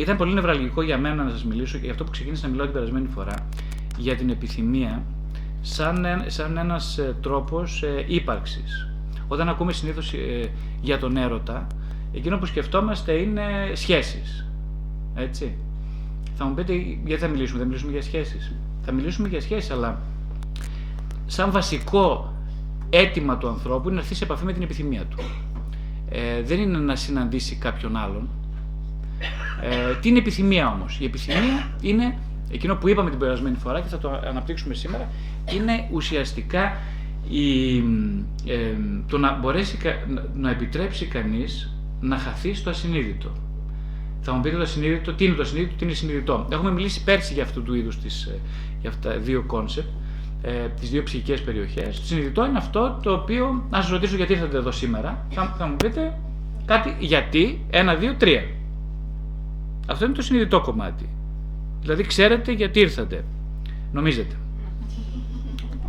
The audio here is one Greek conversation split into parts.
Και ήταν πολύ νευραλγικό για μένα να σας μιλήσω και γι' αυτό που ξεκίνησα να μιλάω την περασμένη φορά για την επιθυμία σαν, σαν ένας ε, τρόπος ε, ύπαρξης. Όταν ακούμε συνήθως ε, για τον έρωτα, εκείνο που σκεφτόμαστε είναι σχέσεις. Έτσι. Θα μου πείτε γιατί θα μιλήσουμε, θα μιλήσουμε για σχέσεις. Θα μιλήσουμε για σχέσεις, αλλά σαν βασικό αίτημα του ανθρώπου είναι να έρθει σε επαφή με την επιθυμία του. Ε, δεν είναι να συναντήσει κάποιον άλλον. Ε, τι είναι επιθυμία όμως. Η επιθυμία είναι εκείνο που είπαμε την περασμένη φορά και θα το αναπτύξουμε σήμερα, είναι ουσιαστικά η, ε, το να μπορέσει να επιτρέψει κανείς να χαθεί στο ασυνείδητο. Θα μου πείτε το ασυνείδητο, τι είναι το ασυνείδητο, τι είναι συνειδητό. Έχουμε μιλήσει πέρσι για αυτού του είδους τις, ε, για αυτά δύο concept, ε, τις δύο ψυχικές περιοχές. Το συνειδητό είναι αυτό το οποίο, να σας ρωτήσω γιατί ήρθατε εδώ σήμερα, θα, θα μου πείτε κάτι γιατί, ένα, δύο, τρία. Αυτό είναι το συνειδητό κομμάτι. Δηλαδή ξέρετε γιατί ήρθατε. Νομίζετε.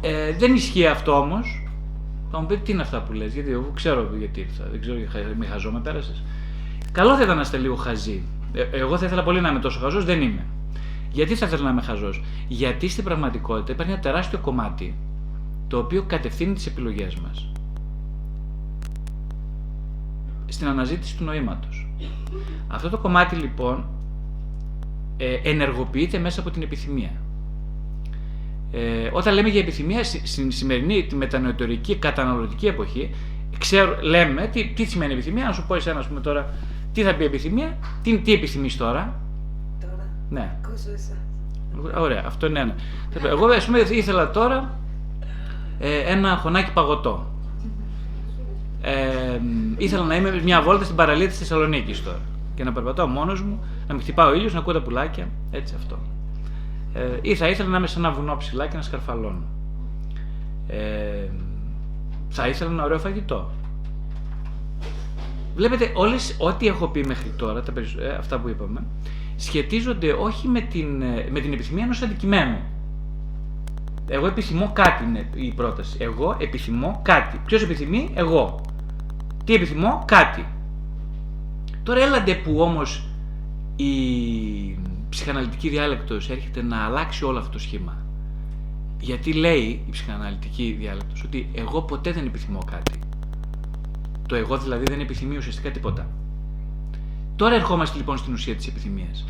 Ε, δεν ισχύει αυτό όμως. Θα μου πείτε τι είναι αυτά που λες, γιατί εγώ ξέρω γιατί ήρθα. Δεν ξέρω, μη χαζό με πέρασες. Καλό θα ήταν να είστε λίγο χαζοί. Ε, εγώ θα ήθελα πολύ να είμαι τόσο χαζός, δεν είμαι. Γιατί θα ήθελα να είμαι χαζός, Γιατί στην πραγματικότητα υπάρχει ένα τεράστιο κομμάτι το οποίο κατευθύνει τις επιλογές μας. Στην αναζήτηση του νοήματος. Αυτό το κομμάτι λοιπόν ε, ενεργοποιείται μέσα από την επιθυμία. Ε, όταν λέμε για επιθυμία, στην σημερινή τη μετανοητορική καταναλωτική εποχή, ξέρω, λέμε τι, τι σημαίνει επιθυμία. Να σου πω εσένα, πούμε, τώρα, τι θα πει επιθυμία, τι, τι επιθυμείς τώρα. Τώρα. Ναι. Ακούσω Ωραία, αυτό είναι ένα. Εγώ, ας πούμε, ήθελα τώρα ε, ένα χωνάκι παγωτό. Ε, ήθελα να είμαι μια βόλτα στην παραλία της Θεσσαλονίκης τώρα και να περπατάω μόνος μου, να με χτυπάω ο ήλιος, να ακούω τα πουλάκια. Έτσι αυτό. Ε, ή θα ήθελα να είμαι σε ένα βουνό ψηλά και να σκαρφαλώνω. Ε, θα ήθελα ένα ωραίο φαγητό. Βλέπετε, όλες, ό,τι έχω πει μέχρι τώρα, τα ε, αυτά που είπαμε, σχετίζονται όχι με την, ε, με την επιθυμία ενός αντικειμένου. Εγώ επιθυμώ κάτι είναι η πρόταση. Εγώ επιθυμώ κάτι. Ποιος επιθυμεί, εγώ. Τι επιθυμώ, κάτι. Τώρα έλαντε που όμως η ψυχαναλυτική διάλεκτος έρχεται να αλλάξει όλο αυτό το σχήμα. Γιατί λέει η ψυχαναλυτική διάλεκτος ότι εγώ ποτέ δεν επιθυμώ κάτι. Το εγώ δηλαδή δεν επιθυμεί ουσιαστικά τίποτα. Τώρα ερχόμαστε λοιπόν στην ουσία της επιθυμίας.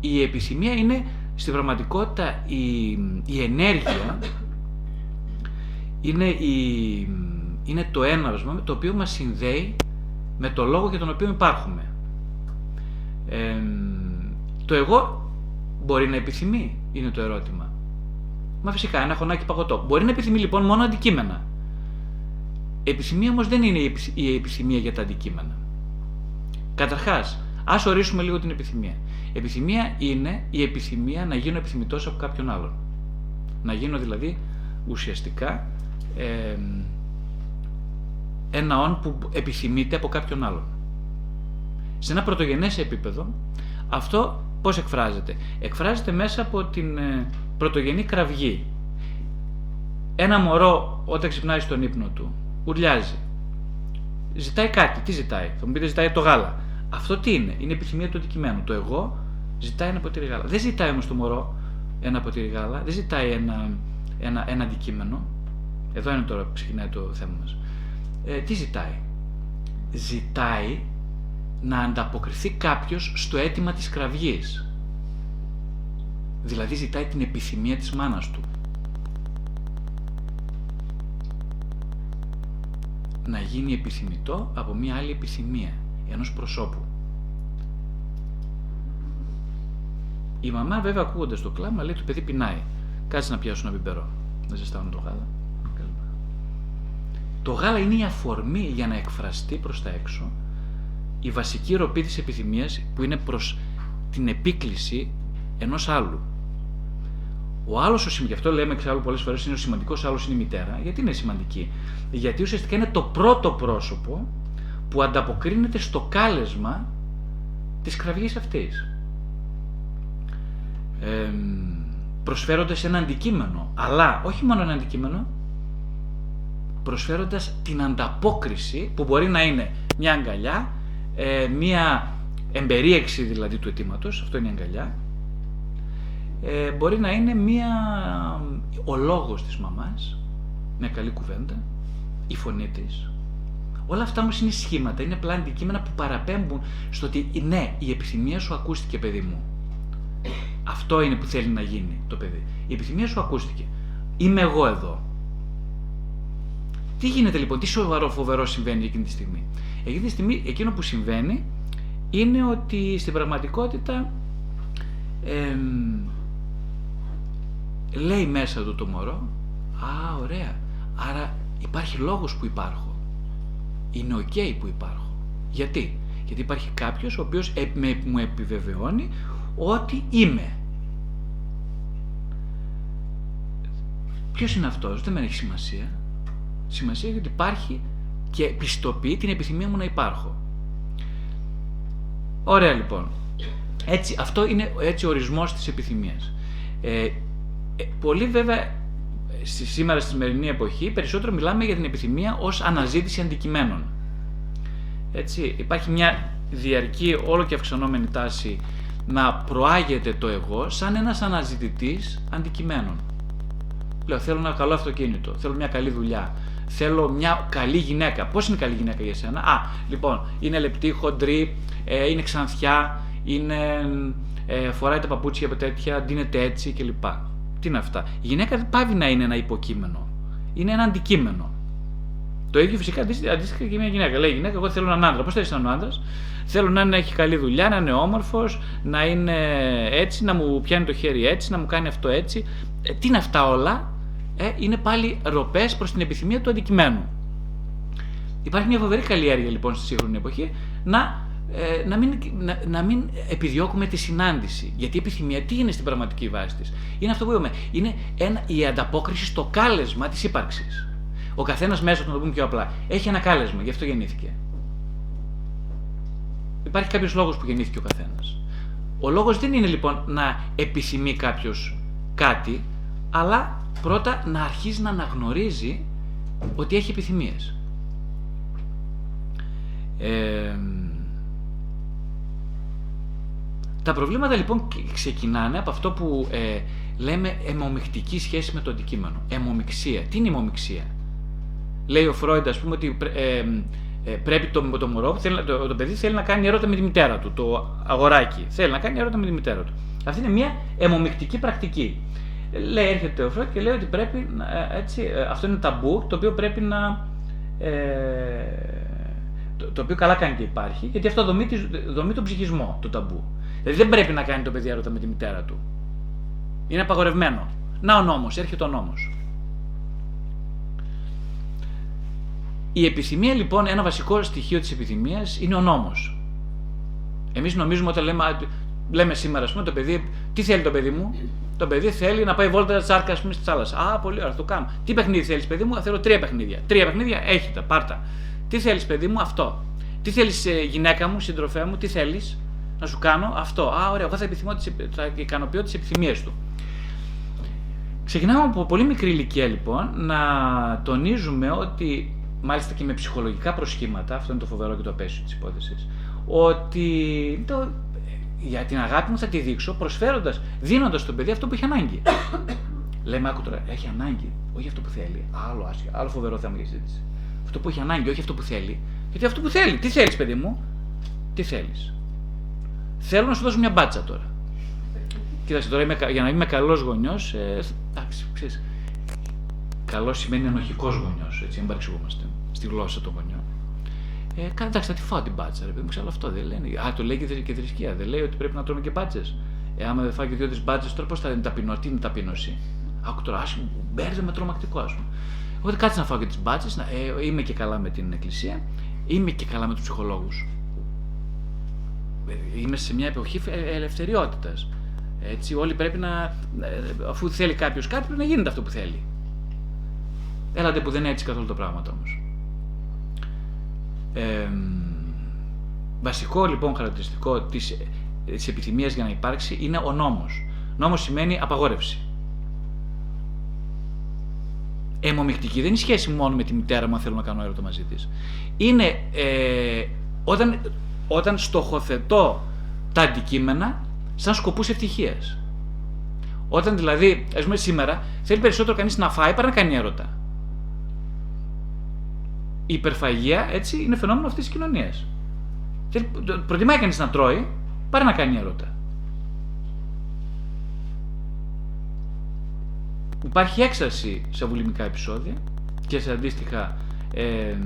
Η επιθυμία είναι στην πραγματικότητα η, η ενέργεια, είναι, η, είναι το έναυσμα το οποίο μας συνδέει με το λόγο για τον οποίο υπάρχουμε. το εγώ μπορεί να επιθυμεί, είναι το ερώτημα. Μα φυσικά ένα χωνάκι παγωτό. Μπορεί να επιθυμεί λοιπόν μόνο αντικείμενα. Επιθυμία όμως δεν είναι η επιθυμία για τα αντικείμενα. Καταρχάς, ας ορίσουμε λίγο την επιθυμία. Επιθυμία είναι η επιθυμία να γίνω επιθυμητός από κάποιον άλλον. Να γίνω δηλαδή ουσιαστικά ε, ένα όν που επιθυμείται από κάποιον άλλον. Σε ένα πρωτογενές επίπεδο, αυτό πώς εκφράζεται; Εκφράζεται μέσα από την ε, πρωτογενή κραυγή. Ένα μωρό όταν ξυπνάει στον ύπνο του, ουρλιάζει. Ζητάει κάτι. Τι ζητάει; Θα μου πείτε ζητάει το γάλα. Αυτό τι είναι; Είναι επιθυμία του αντικειμένου. Το εγώ ζητάει ένα ποτήρι γάλα. Δεν ζητάει όμως το μωρό ένα ποτήρι γάλα. Δεν ζητάει ένα, ένα, ένα αντικείμενο. Εδώ είναι τώρα που ξεκινάει το θέμα μας ε, τι ζητάει; Ζητάει να ανταποκριθεί κάποιος στο αίτημα της κραυγής. Δηλαδή ζητάει την επιθυμία της μάνας του. Να γίνει επιθυμητό από μια άλλη επιθυμία ενός προσώπου. Η μαμά βέβαια ακούγοντας το κλάμα λέει το παιδί πεινάει. Κάτσε να πιάσω ένα μπιμπερό. Να ζεστάνω το γάλα. Το γάλα είναι η αφορμή για να εκφραστεί προς τα έξω η βασική ροπή της επιθυμίας που είναι προς την επίκληση ενός άλλου. Ο άλλος, γι' αυτό λέμε εξάλλου πολλές φορές είναι ο σημαντικός άλλος είναι η μητέρα. Γιατί είναι σημαντική, Γιατί ουσιαστικά είναι το πρώτο πρόσωπο που ανταποκρίνεται στο κάλεσμα της κραυγής αυτής. Ε, προσφέροντας ένα αντικείμενο, αλλά όχι μόνο ένα αντικείμενο, προσφέροντας την ανταπόκριση που μπορεί να είναι μια αγκαλιά, ε, μια εμπερίεξη δηλαδή του αιτήματος, αυτό είναι η αγκαλιά, ε, μπορεί να είναι μία, ο λόγος της μαμάς, μια καλή κουβέντα, η φωνή της. Όλα αυτά όμως είναι σχήματα, είναι απλά αντικείμενα που παραπέμπουν στο ότι ναι, η επιθυμία σου ακούστηκε παιδί μου. Αυτό είναι που θέλει να γίνει το παιδί. Η επιθυμία σου ακούστηκε. Είμαι εγώ εδώ. Τι γίνεται λοιπόν, τι σοβαρό φοβερό συμβαίνει εκείνη τη στιγμή; Εκείνη τη στιγμή εκείνο που συμβαίνει είναι ότι στην πραγματικότητα λέει μέσα του το μωρό «Α, ωραία, άρα υπάρχει λόγος που υπάρχω. Είναι οκ που υπάρχω. Γιατί» γιατί υπάρχει κάποιος ο οποίος μου επιβεβαιώνει ότι είμαι. Ποιος είναι αυτός, δεν με έχει σημασία. Σημασία γιατί υπάρχει και πιστοποιεί την επιθυμία μου να υπάρχω. Ωραία λοιπόν. Έτσι, αυτό είναι έτσι ο ορισμός της επιθυμίας. Ε, ε πολύ βέβαια σήμερα στη σημερινή εποχή περισσότερο μιλάμε για την επιθυμία ως αναζήτηση αντικειμένων. Έτσι, υπάρχει μια διαρκή όλο και αυξανόμενη τάση να προάγεται το εγώ σαν ένας αναζητητής αντικειμένων. Λέω θέλω ένα καλό αυτοκίνητο, θέλω μια καλή δουλειά, θέλω μια καλή γυναίκα. Πώς είναι καλή γυναίκα για σένα; Α, λοιπόν, είναι λεπτή, χοντρή, ε, είναι ξανθιά, είναι, ε, φοράει τα παπούτσια από τέτοια, ντύνεται έτσι κλπ. Τι είναι αυτά; Η γυναίκα δεν πάβει να είναι ένα υποκείμενο. Είναι ένα αντικείμενο. Το ίδιο φυσικά αντίστοιχα και μια γυναίκα. Λέει γυναίκα, εγώ θέλω έναν άντρα. Πώς θέλει έναν άντρας, Θέλω να είναι, έχει καλή δουλειά, να είναι όμορφος, να είναι έτσι, να μου πιάνει το χέρι έτσι, να μου κάνει αυτό έτσι. Ε, τι είναι αυτά όλα, ε, είναι πάλι ροπές προς την επιθυμία του αντικειμένου. Υπάρχει μια φοβερή καλλιέργεια λοιπόν στη σύγχρονη εποχή να, ε, να, μην, να, να μην επιδιώκουμε τη συνάντηση. Γιατί η επιθυμία τι είναι στην πραγματική βάση της; Είναι αυτό που είπαμε. Είναι ένα, η ανταπόκριση στο κάλεσμα της ύπαρξης. Ο καθένας μέσα, να το πούμε πιο απλά, έχει ένα κάλεσμα, γι' αυτό γεννήθηκε. Υπάρχει κάποιος λόγος που γεννήθηκε ο καθένας. Ο λόγος δεν είναι λοιπόν να επιθυμεί κάποιος κάτι, αλλά πρώτα να αρχίζει να αναγνωρίζει ότι έχει επιθυμίες. Ε, τα προβλήματα λοιπόν ξεκινάνε από αυτό που ε, λέμε αιμομιχτική σχέση με το αντικείμενο. Αιμομιξία. Τι είναι η αιμομιξία; Λέει ο Φρόιντ, ας πούμε, ότι ε, ε, πρέπει το, το μωρό, θέλει, το, το παιδί θέλει να κάνει ερώτα με τη μητέρα του, το αγοράκι. Θέλει να κάνει ερώτα με τη μητέρα του. Αυτή είναι μια αιμομικτική πρακτική. Λέει, έρχεται ο Φρόιντ και λέει ότι πρέπει, ε, έτσι, ε, αυτό είναι ταμπού, το οποίο πρέπει να, ε, το, το, οποίο καλά κάνει και υπάρχει, γιατί αυτό δομεί, δομεί τον ψυχισμό, το ταμπού. Δηλαδή δεν πρέπει να κάνει το παιδί έρωτα με τη μητέρα του. Είναι απαγορευμένο. Να ο νόμος, έρχεται ο νόμος. Η επιθυμία λοιπόν, ένα βασικό στοιχείο της επιθυμίας είναι ο νόμος. Εμείς νομίζουμε όταν λέμε, λέμε σήμερα, ας πούμε, το παιδί, τι θέλει το παιδί μου, το παιδί θέλει να πάει βόλτα τσάρκα, πούμε, στη θάλασσα. Α, πολύ ωραία, το κάνω. Τι παιχνίδι θέλεις, παιδί μου, θέλω τρία παιχνίδια. Τρία παιχνίδια, έχει τα, πάρτα. Τι θέλεις, παιδί μου, αυτό. Τι θέλεις, ε, γυναίκα μου, συντροφέα μου, τι θέλεις να σου κάνω, αυτό. Α, ωραία, εγώ θα, επιθυμώ, θα ικανοποιώ τις επιθυμίες του. Ξεκινάμε από πολύ μικρή ηλικία λοιπόν να τονίζουμε ότι μάλιστα και με ψυχολογικά προσχήματα, αυτό είναι το φοβερό και το απέσιο της υπόθεσης, ότι το, για την αγάπη μου θα τη δείξω προσφέροντας, δίνοντας στον παιδί αυτό που έχει ανάγκη. Λέμε, άκου τώρα, έχει ανάγκη, όχι αυτό που θέλει. Άλλο άσχημα, άλλο φοβερό θέμα για συζήτηση. Αυτό που έχει ανάγκη, όχι αυτό που θέλει. Γιατί αυτό που θέλει, τι θέλεις, παιδί μου, τι θέλεις. Θέλω να σου δώσω μια μπάτσα τώρα. Κοίταξε τώρα, είμαι, για να είμαι καλός γονιός, ε, εντάξει, ξέρεις. Καλός σημαίνει ενοχικός γονιός, έτσι, μην παρεξηγούμαστε στη γλώσσα των γονιών. Ε, εντάξει, θα τη φάω την μπάτσα, ρε παιδί μου, ξέρω αυτό δεν λένε. Α, το λέει και θρησκεία. Δεν λέει ότι πρέπει να τρώμε και μπάτσε. Ε, άμα δεν φάει και δύο-τρεις μπάτσε, τώρα πώς θα είναι ταπεινό, τι είναι ταπείνωση. Άκου τώρα, άσχημο, μπέρδε με τρομακτικό, ας πούμε. Οπότε κάτσε να φάω και τις μπάτσε, ε, είμαι και καλά με την εκκλησία, είμαι και καλά με τους ψυχολόγους. Ε, είμαι σε μια εποχή ελευθεριότητας. Έτσι, όλοι πρέπει να. Ε, αφού θέλει κάποιος κάτι, πρέπει να γίνεται αυτό που θέλει. Έλατε που δεν είναι έτσι καθόλου το πράγμα όμως. Ε, βασικό λοιπόν χαρακτηριστικό της, της επιθυμίας για να υπάρξει είναι ο νόμος. Νόμος σημαίνει απαγόρευση. Αιμομιχτική δεν είναι σχέση μόνο με τη μητέρα μου αν θέλω να κάνω έρωτα μαζί της. Είναι ε, όταν όταν στοχοθετώ τα αντικείμενα σαν σκοπούς ευτυχίας. Όταν δηλαδή, ας πούμε σήμερα, θέλει περισσότερο κανείς να φάει παρά να κάνει έρωτα. Η υπερφαγία έτσι είναι φαινόμενο αυτής της κοινωνίας. Προτιμάει κανείς να τρώει παρά να κάνει έρωτα. Υπάρχει έξαρση σε βουλημικά επεισόδια και σε αντίστοιχα ε,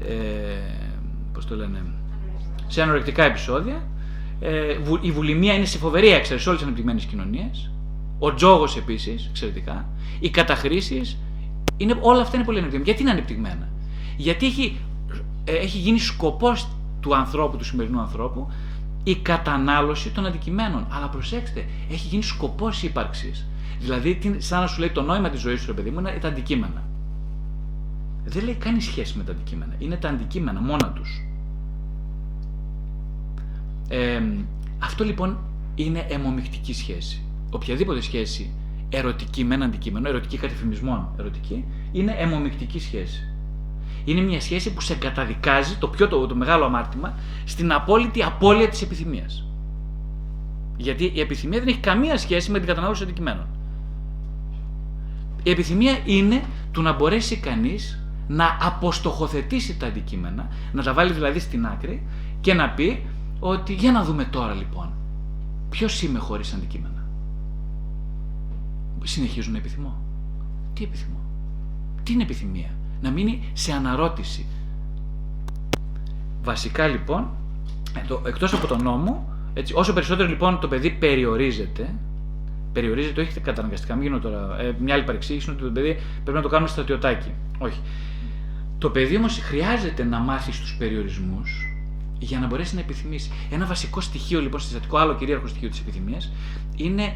ε, πώς το λένε, σε ανορεκτικά επεισόδια. Ε, η βουλημία είναι σε φοβερή έξαρση σε όλες τις ανεπτυγμένες κοινωνίες. Ο τζόγος επίσης, εξαιρετικά. Οι καταχρήσεις, είναι, όλα αυτά είναι πολύ ανεπτυγμένα. Γιατί είναι ανεπτυγμένα; Γιατί έχει, ε, έχει γίνει σκοπός του ανθρώπου, του σημερινού ανθρώπου, η κατανάλωση των αντικειμένων. Αλλά προσέξτε, έχει γίνει σκοπός ύπαρξης. Δηλαδή, σαν να σου λέει το νόημα της ζωής σου, ρε παιδί μου, είναι τα αντικείμενα. Δεν λέει κάνει σχέση με τα αντικείμενα. Είναι τα αντικείμενα μόνα τους. Ε, αυτό λοιπόν είναι αιμομιχτική σχέση. Οποιαδήποτε σχέση ερωτική με ένα αντικείμενο, ερωτική κατευθυμισμών ερωτική, είναι αιμομιχτική σχέση. Είναι μια σχέση που σε καταδικάζει, το πιο το, το μεγάλο αμάρτημα, στην απόλυτη απώλεια της επιθυμίας. Γιατί η επιθυμία δεν έχει καμία σχέση με την κατανάλωση αντικειμένων. Η επιθυμία είναι του να μπορέσει κανείς να αποστοχοθετήσει τα αντικείμενα, να τα βάλει δηλαδή στην άκρη και να πει ότι για να δούμε τώρα λοιπόν ποιος είμαι χωρίς αντικείμενα. Συνεχίζουν να επιθυμώ. Τι επιθυμώ; Τι είναι επιθυμία; Να μείνει σε αναρώτηση. Βασικά λοιπόν, εκτός από τον νόμο, έτσι, όσο περισσότερο λοιπόν το παιδί περιορίζεται, περιορίζεται, όχι καταναγκαστικά, μην γίνω τώρα. Ε, μια άλλη παρεξήγηση είναι ότι το παιδί πρέπει να το κάνουμε στρατιωτάκι. Όχι. Το παιδί όμως χρειάζεται να μάθει στους περιορισμούς για να μπορέσει να επιθυμήσει. Ένα βασικό στοιχείο λοιπόν συστατικό, άλλο κυρίαρχο στοιχείο της επιθυμίας, είναι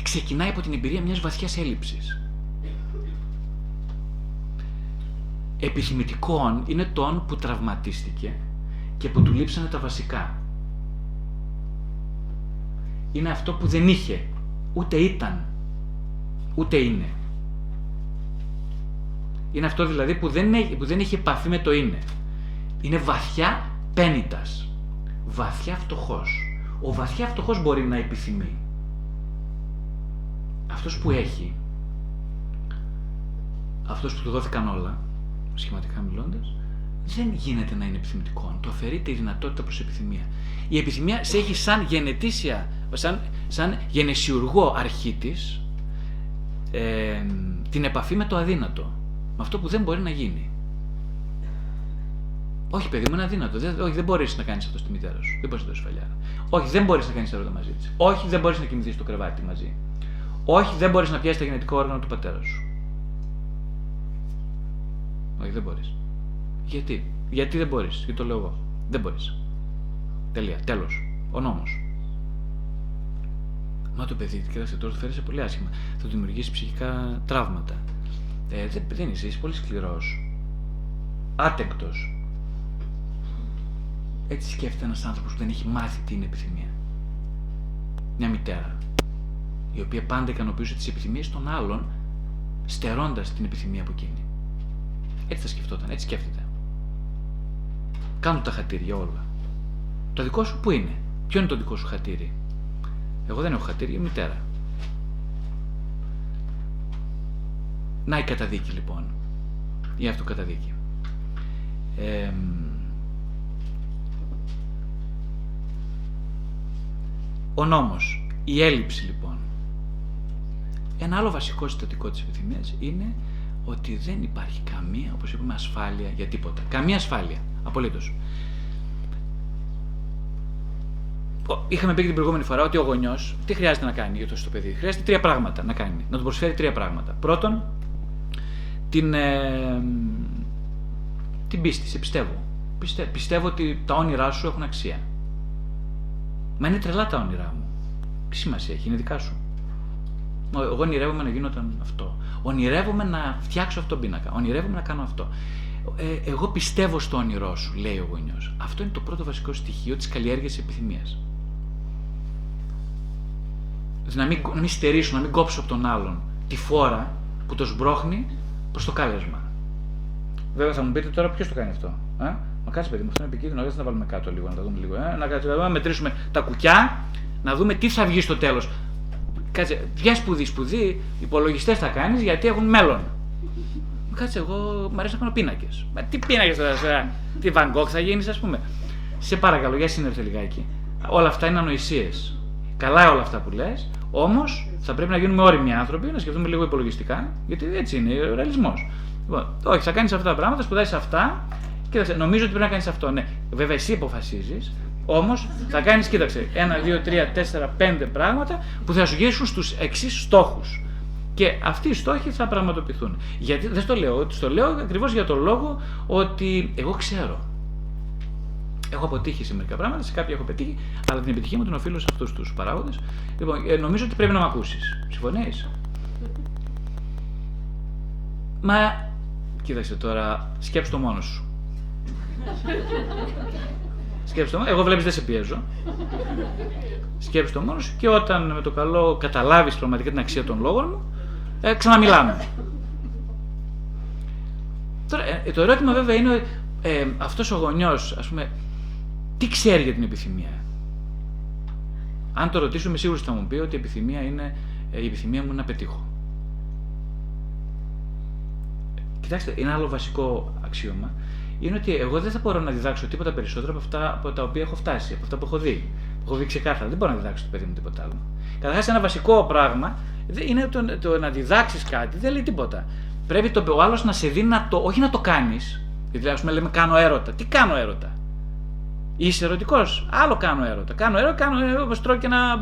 ξεκινάει από την εμπειρία μιας βαθιάς έλλειψης. Επιθυμητικό είναι το που τραυματίστηκε και που του λείψανε τα βασικά. Είναι αυτό που δεν είχε ούτε ήταν, ούτε είναι. Είναι αυτό δηλαδή που δεν, έχει, που δεν έχει επαφή με το είναι. Είναι βαθιά πένιτας, βαθιά φτωχός. Ο βαθιά φτωχός μπορεί να επιθυμεί. Αυτός που έχει, αυτός που του δόθηκαν όλα, σχηματικά μιλώντας, δεν γίνεται να είναι επιθυμητικό. Το αφαιρείται η δυνατότητα προς επιθυμία. Η επιθυμία σε έχει σαν γενετήσια, σαν, σαν γενεσιουργό αρχή τη ε, την επαφή με το αδύνατο. Με αυτό που δεν μπορεί να γίνει. Όχι, παιδί μου, είναι αδύνατο. Δεν, όχι, δεν μπορείς να κάνεις αυτό στη μητέρα σου. Δεν μπορείς να το σφαλιάρα. Όχι, δεν μπορείς να κάνεις έρωτα μαζί της. Όχι, δεν μπορείς να κοιμηθείς στο κρεβάτι μαζί. Όχι, δεν μπορείς να πιάσεις τα γενετικό όργανο του πατέρας σου. Όχι, δεν μπορείς. Γιατί; Γιατί δεν μπορείς; Γιατί το λέω εγώ. Δεν μπορείς. Τελεία. Τέλος. Ο νόμος. Μα το παιδί, κοιτάξτε τώρα, το σε πολύ άσχημα. Θα του δημιουργήσει ψυχικά τραύματα. Ε, δεν, δεν είσαι, είσαι πολύ σκληρός. Άτεκτος. Έτσι σκέφτεται ένας άνθρωπος που δεν έχει μάθει τι είναι επιθυμία. Μια μητέρα. Η οποία πάντα ικανοποιούσε τις επιθυμίες των άλλων, στερώντας την επιθυμία από εκείνη. Έτσι θα σκεφτόταν, έτσι σκέφτεται. Κάνουν τα χατήρια όλα. Το δικό σου πού είναι, ποιο είναι το δικό σου χατήρι; Εγώ δεν έχω χατήρι, η μητέρα. Να η καταδίκη λοιπόν. Η αυτοκαταδίκη. Ε, ο νόμος, η έλλειψη λοιπόν. Ένα άλλο βασικό συστατικό της επιθυμίας είναι ότι δεν υπάρχει καμία, όπως είπαμε, ασφάλεια για τίποτα. Καμία ασφάλεια. Απολύτως. Είχαμε πει και την προηγούμενη φορά ότι ο γονιός τι χρειάζεται να κάνει για το στο παιδί; Χρειάζεται τρία πράγματα να κάνει. Να του προσφέρει τρία πράγματα. Πρώτον, την, ε, την πίστη. Σε πιστεύω. Πιστε, πιστεύω ότι τα όνειρά σου έχουν αξία. Μα είναι τρελά τα όνειρά μου. Τι σημασία έχει, είναι δικά σου. Εγώ ονειρεύομαι να γίνονταν αυτό. Ονειρεύομαι να φτιάξω αυτόν τον πίνακα. Ονειρεύομαι να κάνω αυτό. Ε, εγώ πιστεύω στο όνειρό σου, λέει ο γονιός. Αυτό είναι το πρώτο βασικό στοιχείο της καλλιέργειας επιθυμίας να μην, να μην στερήσω, να μην κόψω από τον άλλον τη φόρα που το σμπρώχνει προς το κάλεσμα. Βέβαια θα μου πείτε τώρα ποιος το κάνει αυτό. Ε; κάτσε παιδί μου, αυτό είναι επικίνδυνο, δεν θα τα βάλουμε κάτω λίγο, να τα δούμε λίγο. Ε; Να, κάτσε, να μετρήσουμε τα κουκιά, να δούμε τι θα βγει στο τέλος. Κάτσε, ποια σπουδή, σπουδή, υπολογιστές θα κάνεις γιατί έχουν μέλλον. Κάτσε, εγώ μου αρέσει να κάνω πίνακες. Μα τι πίνακες τώρα, τώρα, τι Van θα γίνεις, ας πούμε. Σε παρακαλώ, για σύνερθε λιγάκι. Όλα αυτά είναι ανοησίες. Καλά όλα αυτά που λες, όμως θα πρέπει να γίνουμε όριμοι άνθρωποι, να σκεφτούμε λίγο υπολογιστικά, γιατί έτσι είναι ο ρεαλισμός. Λοιπόν, όχι, θα κάνεις αυτά τα πράγματα, σπουδάσεις αυτά και θα, νομίζω ότι πρέπει να κάνεις αυτό. Ναι, βέβαια εσύ αποφασίζεις, όμως θα κάνεις, κοίταξε, ένα, δύο, τρία, τέσσερα, πέντε πράγματα που θα σου γυρίσουν στους εξής στόχους. Και αυτοί οι στόχοι θα πραγματοποιηθούν. Γιατί δεν στο λέω, το λέω ακριβώς για τον λόγο ότι εγώ ξέρω. Έχω αποτύχει σε μερικά πράγματα, σε κάποια έχω πετύχει, αλλά την επιτυχία μου την οφείλω σε αυτούς τους παράγοντες. Λοιπόν, ε, νομίζω ότι πρέπει να με ακούσεις. Συμφωνείς; Μα κοίταξε τώρα, σκέψου το μόνο σου. Σκέψου το Εγώ βλέπεις δεν σε πιέζω. Σκέψου το μόνος σου και όταν με το καλό καταλάβεις πραγματικά την αξία των λόγων μου, ε, ξαναμιλάμε. Τώρα, ε, το ερώτημα βέβαια είναι ε, αυτός ο γονιός, ας πούμε, τι ξέρει για την επιθυμία; Αν το ρωτήσουμε, σίγουρα θα μου πει ότι η επιθυμία είναι ε, η επιθυμία μου να πετύχω. Κοιτάξτε, ένα άλλο βασικό αξίωμα είναι ότι εγώ δεν θα μπορώ να διδάξω τίποτα περισσότερο από αυτά από τα οποία έχω φτάσει, από αυτά που έχω δει. Που έχω δει ξεκάθαρα. Δεν μπορώ να διδάξω το παιδί μου τίποτα άλλο. Καταρχάς, ένα βασικό πράγμα είναι το, το να διδάξεις κάτι, δεν λέει τίποτα. Πρέπει το, ο άλλος να σε δει να το, όχι να το κάνεις. Δηλαδή, ας πούμε, λέμε κάνω έρωτα. Τι κάνω έρωτα; Είσαι ερωτικός. Άλλο κάνω έρωτα. Κάνω έρωτα, κάνω έρωτα όπως τρώω και ένα,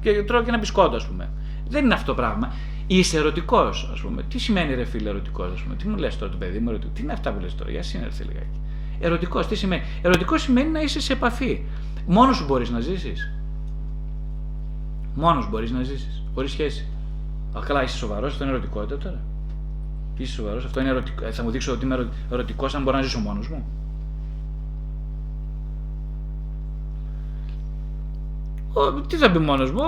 και τρώω και ένα μπισκότο, ας πούμε. Δεν είναι αυτό το πράγμα. Είσαι ερωτικός, ας πούμε. Τι σημαίνει ρε φίλε ερωτικός, ας πούμε; Τι μου λες τώρα το παιδί μου, ερωτικό. Τι είναι αυτά που λες τώρα, για σύνερθε λιγάκι. Ερωτικός, τι σημαίνει; Ερωτικός σημαίνει να είσαι σε επαφή. Μόνος σου μπορείς να ζήσεις. Μόνος μπορείς να ζήσεις. Χωρίς σχέση. Α, καλά, είσαι σοβαρός, αυτό είναι ερωτικότητα τώρα. Είσαι σοβαρός, αυτό είναι ερωτικό. Θα μου δείξω ότι είμαι ερωτικός αν μπορώ να ζήσω μόνος μου. Τι θα πει μόνος μου,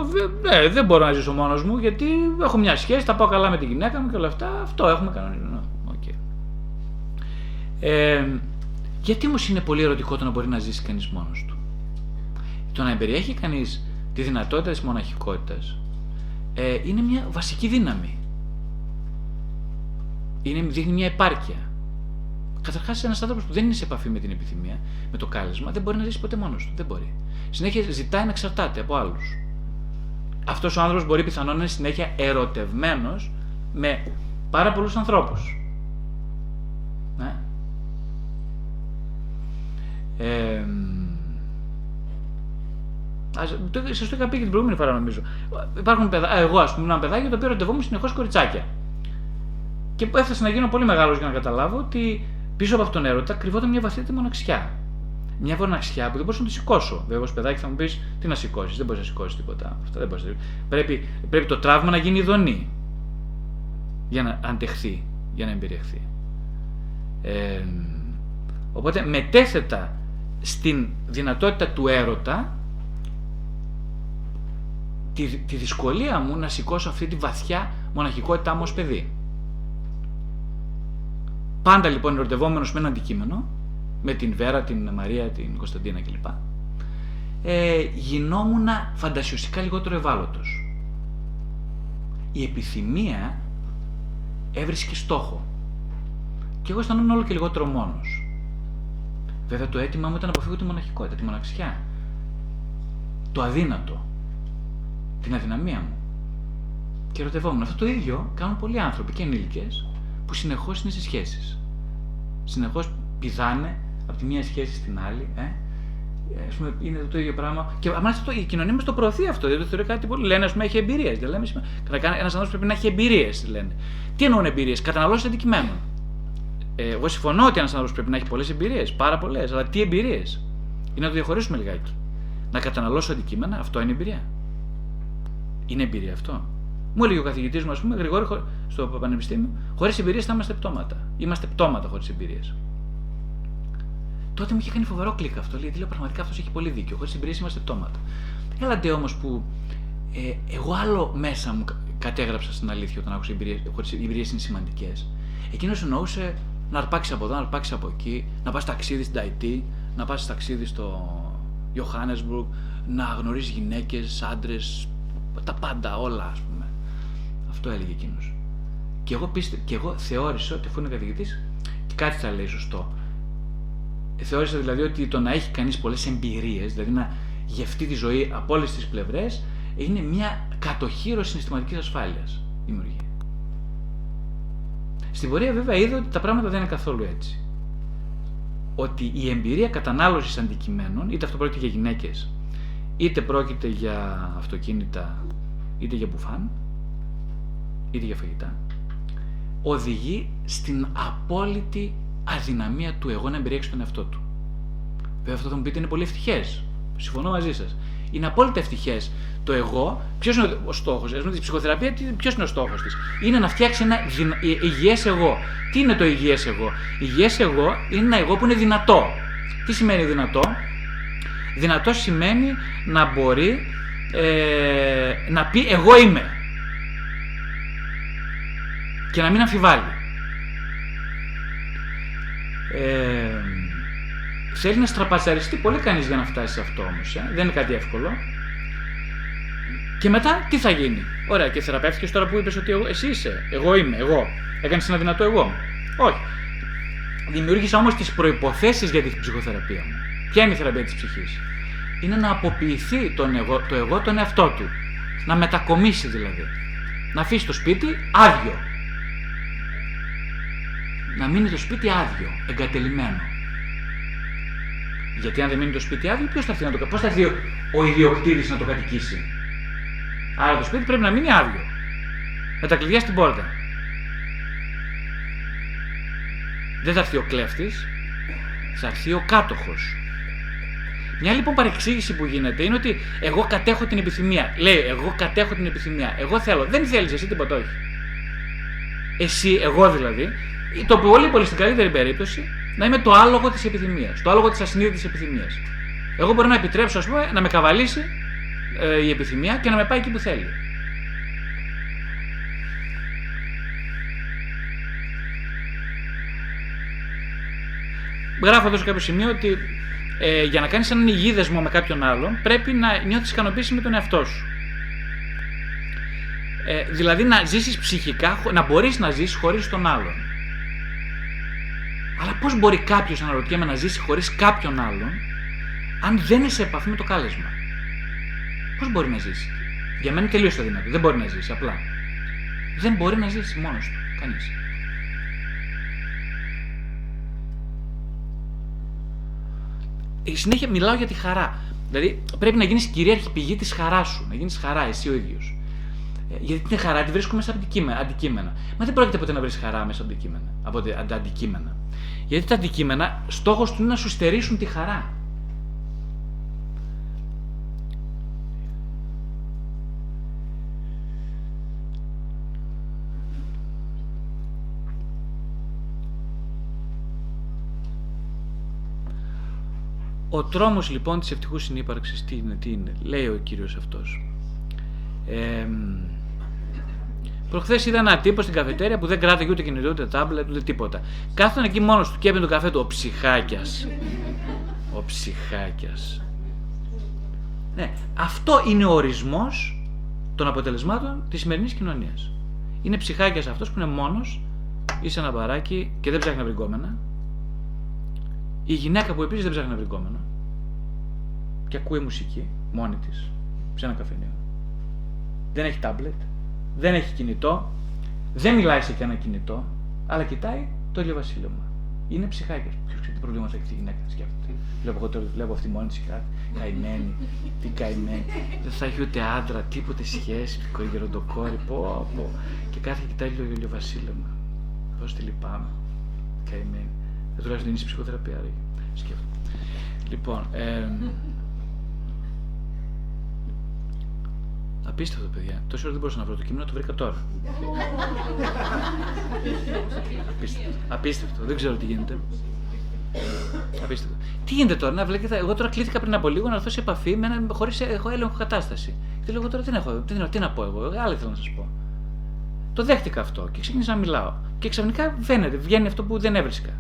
ναι, δεν μπορώ να ζήσω μόνος μου γιατί έχω μια σχέση, θα πάω καλά με τη γυναίκα μου και όλα αυτά. Αυτό έχουμε κανονισμό. Okay. Ε, γιατί όμως είναι πολύ ερωτικό το να μπορεί να ζήσει κανείς μόνος του; Το να περιέχει κανείς τη δυνατότητα της μοναχικότητας ε, είναι μια βασική δύναμη. Είναι, δείχνει μια επάρκεια. Καταρχάς, ένας άνθρωπος που δεν είναι σε επαφή με την επιθυμία, με το κάλεσμα, δεν μπορεί να ζήσει ποτέ μόνος του. Δεν μπορεί. Συνέχεια ζητάει να εξαρτάται από άλλους. Αυτός ο άνθρωπος μπορεί πιθανόν να είναι συνέχεια ερωτευμένος με πάρα πολλούς ανθρώπους. Ναι. Ε, Σας το είχα πει και την προηγούμενη φορά, νομίζω. Υπάρχουν παιδά, εγώ, ας πούμε, ένα παιδάκι το οποίο ερωτευόμουν συνεχώς κοριτσάκια. Και έφτασε να γίνω πολύ μεγάλος για να καταλάβω ότι πίσω από αυτόν τον έρωτα κρυβόταν μια βαθύτερη μοναξιά. Μια μοναξιά που δεν μπορούσα να τη σηκώσω. Βέβαια, ως παιδάκι θα μου πεις τι να σηκώσεις, δεν μπορείς να σηκώσεις τίποτα. Αυτό δεν μπορείς. Πρέπει, πρέπει το τραύμα να γίνει ειδονή για να αντεχθεί, για να εμπεριεχθεί. Ε, οπότε μετέθετα στην δυνατότητα του έρωτα τη, τη δυσκολία μου να σηκώσω αυτή τη βαθιά μοναχικότητά μου ως παιδί. Πάντα λοιπόν ερωτευόμενος με ένα αντικείμενο, με την Βέρα, την Μαρία, την Κωνσταντίνα κλπ. Ε, γινόμουν φαντασιωστικά λιγότερο ευάλωτος. Η επιθυμία έβρισκε στόχο. Και εγώ αισθανόμουν όλο και λιγότερο μόνος. Βέβαια το αίτημά μου ήταν να αποφύγω τη μοναχικότητα, τη μοναξιά. Το αδύνατο την αδυναμία μου. Και ερωτευόμουν. Αυτό το ίδιο κάνουν πολλοί άνθρωποι και ενήλικες που συνεχώς είναι σε σχέσεις. Συνεχώς πηδάνε από τη μία σχέση στην άλλη. Ε; Ας πούμε, είναι το ίδιο πράγμα. Και μάλιστα η κοινωνία μας το προωθεί αυτό. Δεν το θεωρεί κάτι πολύ. Λένε, ας πούμε, έχει εμπειρίες. Ένας άνθρωπος πρέπει να έχει εμπειρίες, λένε. Τι εννοούν εμπειρίες, καταναλώσεις αντικειμένων. Ε, εγώ συμφωνώ ότι ένας άνθρωπος πρέπει να έχει πολλές εμπειρίες, πάρα πολλές. Αλλά τι εμπειρίες; Είναι να το διαχωρίσουμε λιγάκι. Να καταναλώσω αντικείμενα, αυτό είναι εμπειρία. Είναι εμπειρία αυτό. Μου έλεγε ο καθηγητής μου, ας πούμε, Γρηγόρη, στο Πανεπιστήμιο, χωρίς εμπειρίες θα είμαστε πτώματα. Είμαστε πτώματα χωρίς εμπειρίες. Τότε μου είχε κάνει φοβερό κλικ αυτό. Λέει, λέω πραγματικά αυτός έχει πολύ δίκιο. Χωρίς εμπειρίες είμαστε πτώματα. Έλατε όμως που ε, εγώ άλλο μέσα μου κατέγραψα στην αλήθεια όταν άκουσα εμπειρίες. Χωρίς εμπειρίες είναι σημαντικές. Εκείνος εννοούσε Να αρπάξεις από εδώ, να αρπάξεις από εκεί, να πας ταξίδι στην Ταϊτή, να πας ταξίδι στο Johannesburg, να γνωρίζεις γυναίκες, άντρες, τα πάντα, όλα ας πούμε. Αυτό έλεγε εκείνος. Και εγώ, πίστε, και εγώ θεώρησα ότι αφού είναι καθηγητής, και κάτι θα λέει σωστό. Θεώρησα δηλαδή ότι το να έχει κανείς πολλές εμπειρίες, δηλαδή να γευτεί τη ζωή από όλες τις πλευρές, είναι μια κατοχήρωση συναισθηματικής ασφάλειας. Δημιουργεί. Στην πορεία βέβαια είδα ότι τα πράγματα δεν είναι καθόλου έτσι. Ότι η εμπειρία κατανάλωσης αντικειμένων, είτε αυτό πρόκειται για γυναίκες, είτε πρόκειται για αυτοκίνητα, είτε για μπουφάν, είτε για φαγητά, οδηγεί στην απόλυτη αδυναμία του εγώ να εμπεριέξει τον εαυτό του. Βέβαια αυτό θα μου πείτε είναι πολύ ευτυχές. Συμφωνώ μαζί σας. Είναι απόλυτα ευτυχές το εγώ. Ποιος είναι ο στόχος, ας πούμε, της ψυχοθεραπείας, ποιος είναι ο στόχος της; Είναι να φτιάξει ένα δυνα... υγιές εγώ. Τι είναι το υγιές εγώ, Υγιές εγώ είναι ένα εγώ που είναι δυνατό. Τι σημαίνει δυνατό, Δυνατό σημαίνει να μπορεί ε, να πει εγώ είμαι και να μην αμφιβάλλει. Ε, θέλει να στραπατσαριστεί πολύ κανείς για να φτάσει σε αυτό όμως. Ε. Δεν είναι κάτι εύκολο. Και μετά τι θα γίνει; Ωραία, και θεραπεύτηκες τώρα που είπες ότι εγώ, εσύ είσαι. Εγώ είμαι. Εγώ. Έκανες ένα δυνατό εγώ. Όχι. Δημιούργησα όμως τις προποθέσει για την ψυχοθεραπεία μου. Ποια είναι η θεραπεία της ψυχής, Είναι να αποποιηθεί τον εγώ, το εγώ τον εαυτό του. Να μετακομίσει δηλαδή. Να αφήσει το σπίτι άδειο. Να μείνει το σπίτι άδειο, εγκατελειμμένο. Γιατί αν δεν μείνει το σπίτι άδειο, ποιος θα έρθει να το Πώς θα έρθει ο ιδιοκτήτης να το κατοικήσει; Άρα το σπίτι πρέπει να μείνει άδειο. Με τα κλειδιά στην πόρτα. Δεν θα έρθει ο κλέφτης, θα έρθει ο κάτοχος. Μια λοιπόν παρεξήγηση που γίνεται είναι ότι εγώ κατέχω την επιθυμία. Λέει, εγώ κατέχω την επιθυμία. Εγώ θέλω. Δεν θέλεις εσύ τίποτα, όχι. Εσύ, εγώ δηλαδή, το πολύ πολύ στην καλύτερη περίπτωση, να είμαι το άλογο της επιθυμίας. Το άλογο της ασυνείδητης επιθυμίας. Εγώ μπορώ να επιτρέψω, ας πούμε, να με καβαλήσει ε, η επιθυμία και να με πάει εκεί που θέλει. Γράφω εδώ σε κάποιο σημείο ότι ε, για να κάνεις έναν υγιή δεσμό με κάποιον άλλον πρέπει να νιώθεις ικανοποίηση με τον εαυτό σου. Ε, δηλαδή να ζήσεις ψυχικά, να μπορείς να ζήσεις χωρίς τον άλλον. Αλλά πώς μπορεί κάποιος αναρωτιέμαι να ζήσει χωρίς κάποιον άλλον αν δεν είναι σε επαφή με το κάλεσμα; Πώς μπορεί να ζήσει; Για μένα τελείως αδύνατο. Δεν μπορεί να ζήσει απλά. Δεν μπορεί να ζήσει μόνος του. Κανείς. Η συνέχεια μιλάω για τη χαρά. Δηλαδή πρέπει να γίνεις κυρίαρχη πηγή της χαράς σου. Να γίνεις χαρά εσύ ο ίδιος. Ε, γιατί την χαρά τη βρίσκουμε μέσα από αντικείμενα. Μα δεν πρόκειται ποτέ να βρεις χαρά μέσα από αντικείμενα. Από αντικείμενα. Γιατί τα αντικείμενα στόχος του είναι να σου στερήσουν τη χαρά. Ο τρόμος λοιπόν της ευτυχούς συνύπαρξης τι είναι, τι είναι, λέει ο κύριος αυτός. Ε, Προχθές είδα ένα τύπο στην καφετέρια που δεν κράταγε ούτε κινητό, ούτε τάμπλετ, ούτε τίποτα. Κάθονταν εκεί μόνος του και έπαιρνε το καφέ του ο ψυχάκιας. Ο ψυχάκιας. Ναι, αυτό είναι ο ορισμός των αποτελεσμάτων της σημερινής κοινωνίας. Είναι ψυχάκιας αυτός που είναι μόνος, είσαι ένα μπαράκι και δεν ψάχνει να βρει κόμενα, η γυναίκα που επίσης δεν ψάχνει να βρει κόμενο και ακούει μουσική μόνη της σε ένα καφενείο. Δεν έχει τάμπλετ, δεν έχει κινητό, δεν μιλάει σε κανένα κινητό, αλλά κοιτάει το ηλιοβασίλεμα. Είναι ψυχάκια. Ποιος ξέρει τι προβλήματα έχει αυτή η γυναίκα, σκέφτεται. Βλέπω εγώ τώρα, βλέπω αυτή μόνη της κάτι. Καημένη, τι καημένη. Δεν θα έχει ούτε άντρα, τίποτε σχέση, γεροντοκόρη, πω, πω. Και κάθε και κοιτάει το ηλιοβασίλεμα. Πώς τη λυπάμαι. Καημένη. Ε, τουλάχιστον είναι σε ψυχοθεραπεία, ρε. Σκέφτομαι. Λοιπόν, ε, Απίστευτο, παιδιά. Τόση ώρα δεν μπορούσα να βρω το κείμενο, το βρήκα τώρα. Απίστευτο. Απίστευτο. Δεν ξέρω τι γίνεται. Απίστευτο. Τι γίνεται τώρα, να βλέπετε, εγώ τώρα κλείθηκα πριν από λίγο να έρθω σε επαφή με έναν χωρίς έχω έλεγχο κατάσταση. Και λέω τώρα τι, έχω, τι, τι να πω εγώ, άλλα θέλω να σας πω. Το δέχτηκα αυτό και ξεκίνησα να μιλάω. Και ξαφνικά φαίνεται, βγαίνει αυτό που δεν έβρισκα.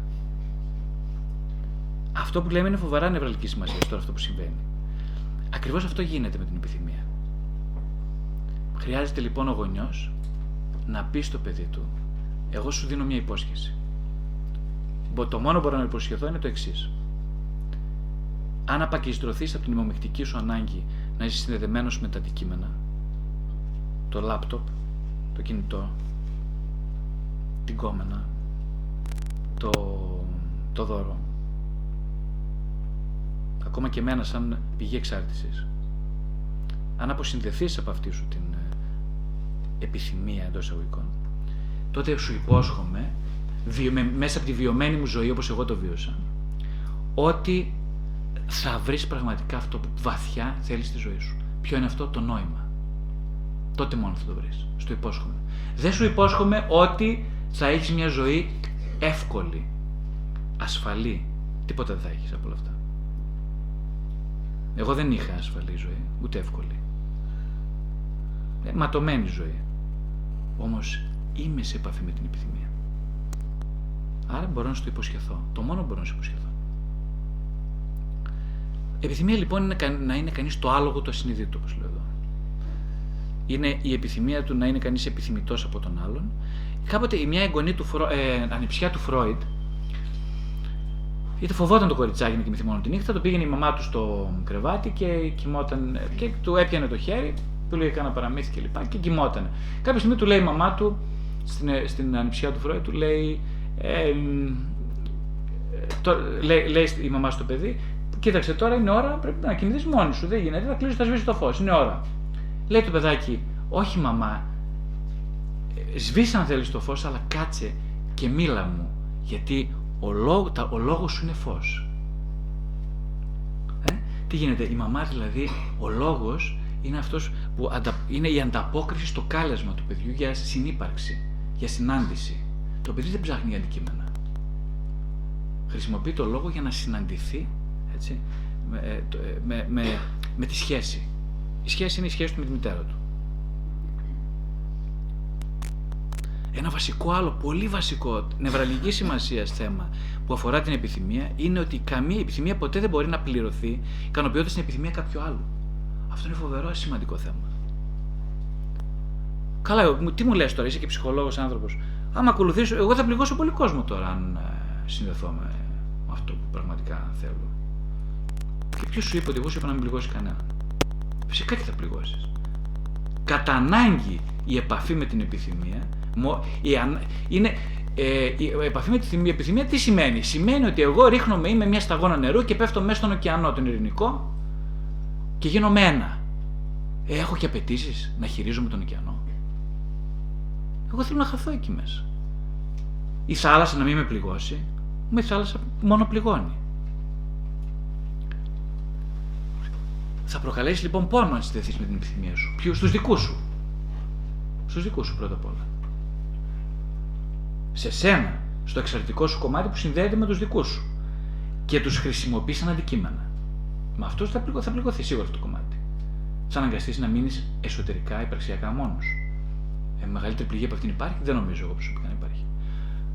Αυτό που λέμε είναι φοβερά νευραλική σημασία τώρα αυτό που συμβαίνει. Ακριβώς αυτό γίνεται με την επιθυμία. Χρειάζεται λοιπόν ο γονιός να πει στο παιδί του: Εγώ σου δίνω μια υπόσχεση. Το μόνο που μπορώ να υποσχεθώ είναι το εξής. Αν απακιστρωθεί από την ημομεκτική σου ανάγκη να είσαι συνδεδεμένος με τα αντικείμενα, το λάπτοπ, το κινητό, την κόμενα, το, το δώρο, ακόμα και εμένα σαν πηγή εξάρτησης. Αν αποσυνδεθείς από αυτή σου την ε, επιθυμία εντός εισαγωγικών, τότε σου υπόσχομαι, μέσα από τη βιωμένη μου ζωή όπως εγώ το βίωσα, ότι θα βρεις πραγματικά αυτό που βαθιά θέλεις στη ζωή σου. Ποιο είναι αυτό; Το νόημα. Τότε μόνο θα το βρεις. Στο υπόσχομαι. Δεν σου υπόσχομαι ότι θα έχεις μια ζωή εύκολη, ασφαλή. Τίποτα δεν θα έχεις από όλα αυτά. Εγώ δεν είχα ασφαλή ζωή, ούτε εύκολη. Ε, ματωμένη ζωή. Όμως είμαι σε επαφή με την επιθυμία. Άρα μπορώ να σου το υποσχεθώ. Το μόνο που μπορώ να σου υποσχεθώ. Επιθυμία λοιπόν είναι να είναι κανείς το άλογο του ασυνειδήτου, όπως λέω εδώ. Είναι η επιθυμία του να είναι κανείς επιθυμητός από τον άλλον. Κάποτε η μια εγγονή του Φρο... ε, ανιψιά του Φρόιντ Είτε φοβόταν το κοριτσάκι να κοιμηθεί μόνο τη νύχτα, το πήγαινε η μαμά του στο κρεβάτι και κοιμόταν και του έπιανε το χέρι, του λέει κάνα παραμύθι και λοιπά και κοιμόταν. Κάποια στιγμή του λέει η μαμά του, στην, στην ανιψιά του Φρόιντ, του λέει, ε, το, λέει, λέει η μαμά στο παιδί, κοίταξε τώρα είναι ώρα, πρέπει να κοιμηθεί μόνη σου. Δεν γίνεται, θα κλείσει, θα σβήσει το φως. Είναι ώρα. Λέει το παιδάκι, Όχι μαμά, σβήσει αν θέλεις το φως, αλλά κάτσε και μίλα μου. Γιατί ο, λόγο, τα, ο λόγος σου είναι φως. Ε; Τι γίνεται, η μαμά δηλαδή, ο λόγος είναι αυτός που αντα, είναι η ανταπόκριση στο κάλεσμα του παιδιού για συνύπαρξη, για συνάντηση. Το παιδί δεν ψάχνει για αντικείμενα. Χρησιμοποιεί το λόγο για να συναντηθεί έτσι, με, ε, ε, με, με, με τη σχέση. Η σχέση είναι η σχέση του με τη μητέρα του. Ένα βασικό άλλο, πολύ βασικό, νευραλική σημασία θέμα που αφορά την επιθυμία είναι ότι καμία επιθυμία ποτέ δεν μπορεί να πληρωθεί ικανοποιώντας την επιθυμία κάποιου άλλου. Αυτό είναι φοβερό σημαντικό θέμα. Καλά, τι μου λες τώρα, είσαι και ψυχολόγος άνθρωπος. Άμα ακολουθήσω, εγώ θα πληγώσω πολύ κόσμο τώρα αν ε, συνδεθώ με αυτό που πραγματικά θέλω. Και ποιος σου είπε ότι εγώ σου είπα να μην πληγώσει κανέναν; Φυσικά και θα πληγώσεις. Κατά ανάγκη η επαφή με την επιθυμία είναι, ε, η επαφή με την επιθυμία τι σημαίνει; Σημαίνει ότι εγώ ρίχνομαι, είμαι μια σταγόνα νερού και πέφτω μέσα στον ωκεανό, τον ειρηνικό και γίνομαι ένα. Ε, έχω και απαιτήσεις να χειρίζομαι τον ωκεανό. Εγώ θέλω να χαθώ εκεί μέσα. Η θάλασσα να μην με πληγώσει, με η θάλασσα μόνο πληγώνει. Θα προκαλέσεις λοιπόν πόνο αν συνδεθείς με την επιθυμία σου. Ποιους, στου δικούς σου. Στους δικούς σου πρώτα απ' όλα σε σένα, στο εξαρτητικό σου κομμάτι που συνδέεται με τους δικούς σου και τους χρησιμοποιείς σαν αντικείμενα. Με αυτό θα, πληγω, θα πληγωθεί σίγουρα αυτό το κομμάτι. Θα αναγκαστεί να μείνεις εσωτερικά, υπαρξιακά μόνος. Ε, μεγαλύτερη πληγή από αυτήν υπάρχει, δεν νομίζω εγώ προσωπικά να υπάρχει.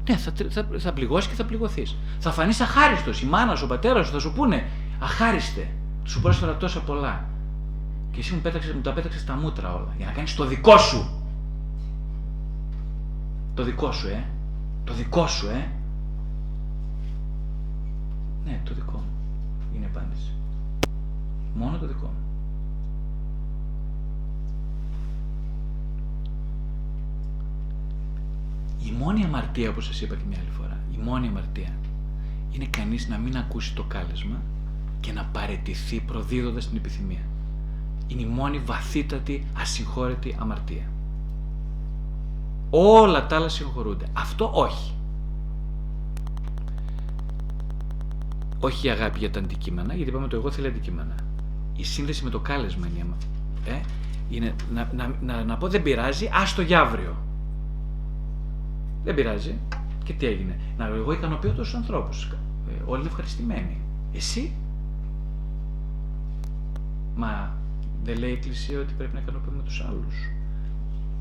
Ναι, θα, θα, θα πληγώσεις και θα πληγωθεί. Θα φανείς αχάριστος. Η μάνα σου, ο πατέρας σου θα σου πούνε Αχάριστε, σου πρόσφερα τόσα πολλά. Και εσύ μου, πέταξες, μου τα πέταξες στα μούτρα όλα για να κάνεις το δικό σου. Το δικό σου, ε. Το δικό σου, ε. Ναι, το δικό μου. Είναι η απάντηση. Μόνο το δικό μου. Η μόνη αμαρτία, όπως σας είπα και μια άλλη φορά, η μόνη αμαρτία είναι κανείς να μην ακούσει το κάλεσμα και να παρετηθεί προδίδοντας την επιθυμία. Είναι η μόνη βαθύτατη, ασυγχώρητη αμαρτία. Όλα τα άλλα συγχωρούνται. Αυτό όχι. Όχι η αγάπη για τα αντικείμενα, γιατί είπαμε το εγώ θέλει αντικείμενα. Η σύνδεση με το κάλεσμα είναι, ε, είναι να, να, να, να, πω δεν πειράζει, άστο για αύριο. Δεν πειράζει. Και τι έγινε. Να εγώ ικανοποιώ τόσους ανθρώπους. Ε, όλοι είναι ευχαριστημένοι. Εσύ; Μα δεν λέει η Εκκλησία ότι πρέπει να ικανοποιούμε τους άλλους.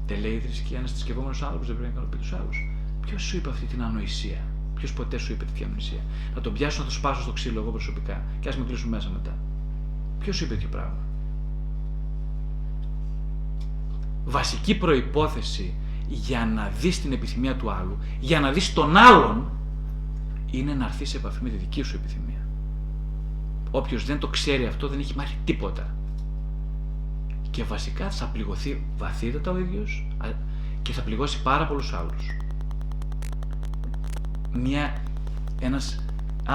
Δεν λέει η θρησκεία ένας θρησκευόμενος άνθρωπος δεν πρέπει να ικανοποιεί τους άλλους. Ποιος σου είπε αυτή την ανοησία; Ποιος ποτέ σου είπε τέτοια ανοησία; Να τον πιάσω να το σπάσω στο ξύλο εγώ προσωπικά. Και ας με κλείσουν μέσα μετά. Ποιος σου είπε τέτοιο πράγμα; Βασική προϋπόθεση για να δεις την επιθυμία του άλλου, για να δεις τον άλλον, είναι να έρθεις σε επαφή με τη δική σου επιθυμία. Όποιος δεν το ξέρει αυτό δεν έχει μάθει τίποτα. Και βασικά θα πληγωθεί βαθύτατα ο ίδιος και θα πληγώσει πάρα πολλούς άλλους. Μια, ένας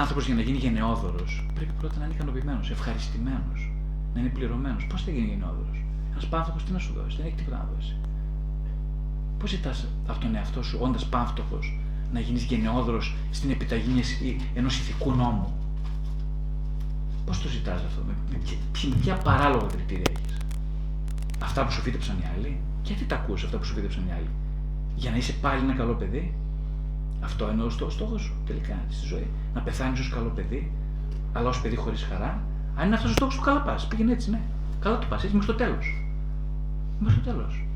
άνθρωπος για να γίνει γενναιόδωρος πρέπει πρώτα να είναι ικανοποιημένος, ευχαριστημένος, να είναι πληρωμένος. Πώς θα γίνει γενναιόδωρος; Ένας πάνθοχος τι να σου δώσει, δεν έχει τίποτα να δώσει. Πώς ζητάς από τον εαυτό σου, όντας πάνθοχος, να γίνεις γενναιόδωρος στην επιταγή ενός ηθικού νόμου; Πώς το ζητάς αυτό, με, με, ποια παράλογα κριτήρια έχεις; Αυτά που σου φύτεψαν οι άλλοι, γιατί τα ακούς αυτά που σου φύτεψαν οι άλλοι; Για να είσαι πάλι ένα καλό παιδί; Αυτό είναι ο στόχο σου τελικά στη ζωή. Να πεθάνεις ως καλό παιδί, αλλά ως παιδί χωρίς χαρά. Αν είναι αυτός ο στόχος του, καλά πα. Πήγαινε έτσι, ναι. Καλά το πας, έτσι μέχρι το τέλος. Μέχρι το τέλος.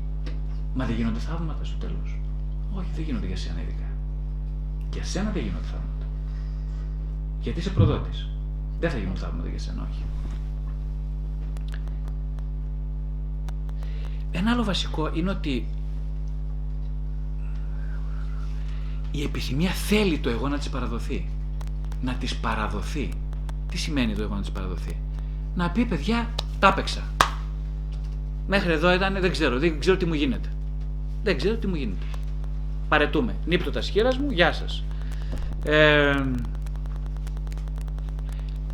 Μα δεν γίνονται θαύματα στο τέλος. Όχι, δεν γίνονται για σένα ειδικά. Για σένα δεν γίνονται θαύματα. Γιατί είσαι προδότης. Δεν θα γίνουν θαύματα για σένα, όχι. Ένα άλλο βασικό είναι ότι η επιθυμία θέλει το εγώ να της παραδοθεί. Να της παραδοθεί. Τι σημαίνει το εγώ να της παραδοθεί; Να πει παιδιά, τα έπαιξα. Μέχρι εδώ ήταν, δεν ξέρω, δεν ξέρω τι μου γίνεται. Δεν ξέρω τι μου γίνεται. Παρετούμε. Νύπτω τα σχήρας μου, γεια σας. Ε,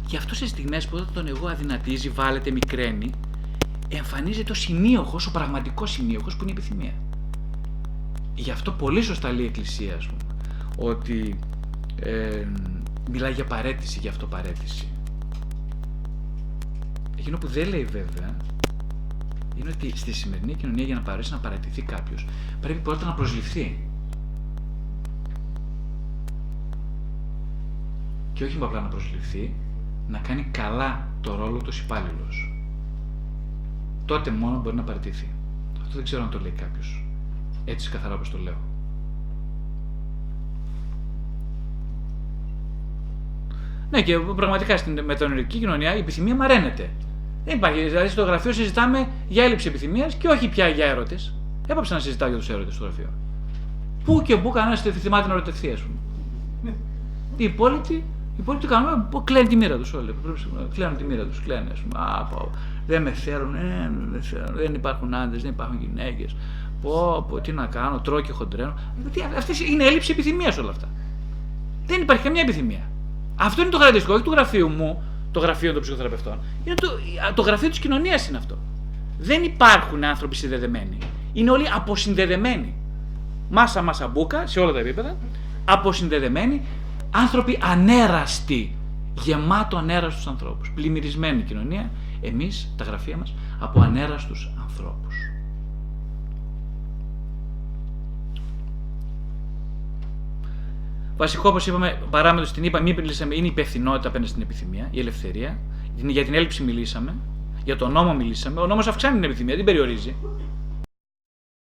γι' αυτό σε στιγμές που όταν τον εγώ αδυνατίζει, βάλετε, μικραίνει, εμφανίζεται ο σημείοχο, ο πραγματικός σημείοχο που είναι η επιθυμία. Γι' αυτό πολύ σωστά λέει η Εκκλησία, ας πούμε, ότι ε, μιλάει για παρέτηση, για αυτοπαρέτηση. Εκείνο που δεν λέει βέβαια είναι ότι στη σημερινή κοινωνία για να παρέσει να παρατηθεί κάποιος πρέπει πρώτα να προσληφθεί. Και όχι απλά να προσληφθεί, να κάνει καλά το ρόλο τους υπάλληλος. Τότε μόνο μπορεί να παραιτηθεί. Αυτό δεν ξέρω αν το λέει κάποιος. Έτσι καθαρά όπως το λέω. Ναι, και πραγματικά στην μετανοητική κοινωνία η επιθυμία μαραίνεται. Δεν υπάρχει. Δηλαδή στο γραφείο συζητάμε για έλλειψη επιθυμίας και όχι πια για έρωτες. Έπαψε να συζητάω για τους έρωτες στο γραφείο. Πού και πού κανένας δεν θυμάται να ερωτευτεί, ας πούμε. Ναι. Οι υπόλοιποι, οι υπόλοιποι κάνουν, κλαίνουν τη μοίρα τους όλοι. Κλαίνουν τη μοίρα τους. Κλαίνουν, ας πούμε. Α, πω, δεν με θέλουν, ε, δεν, θέλουν, δεν υπάρχουν άντρες, δεν υπάρχουν γυναίκες. Πω, πω, τι να κάνω, τρώω και χοντρένω. Αυτή είναι έλλειψη επιθυμίας όλα αυτά. Δεν υπάρχει καμιά επιθυμία. Αυτό είναι το χαρακτηριστικό, όχι του γραφείου μου, το γραφείο των ψυχοθεραπευτών. Είναι το, το γραφείο της κοινωνίας είναι αυτό. Δεν υπάρχουν άνθρωποι συνδεδεμένοι. Είναι όλοι αποσυνδεδεμένοι. Μάσα μάσα μπουκα σε όλα τα επίπεδα. Αποσυνδεδεμένοι. Άνθρωποι ανέραστοι. Γεμάτο ανέραστου ανθρώπους. Πλημμυρισμένη κοινωνία. Εμείς, τα γραφεία μας, από ανέραστους ανθρώπους. Βασικό, όπως είπαμε, παράμετρος στην είπα, μην μιλήσαμε, είναι η υπευθυνότητα απέναντι στην επιθυμία, η ελευθερία. Για την έλλειψη μιλήσαμε. Για τον νόμο μιλήσαμε. Ο νόμος αυξάνει την επιθυμία, δεν περιορίζει.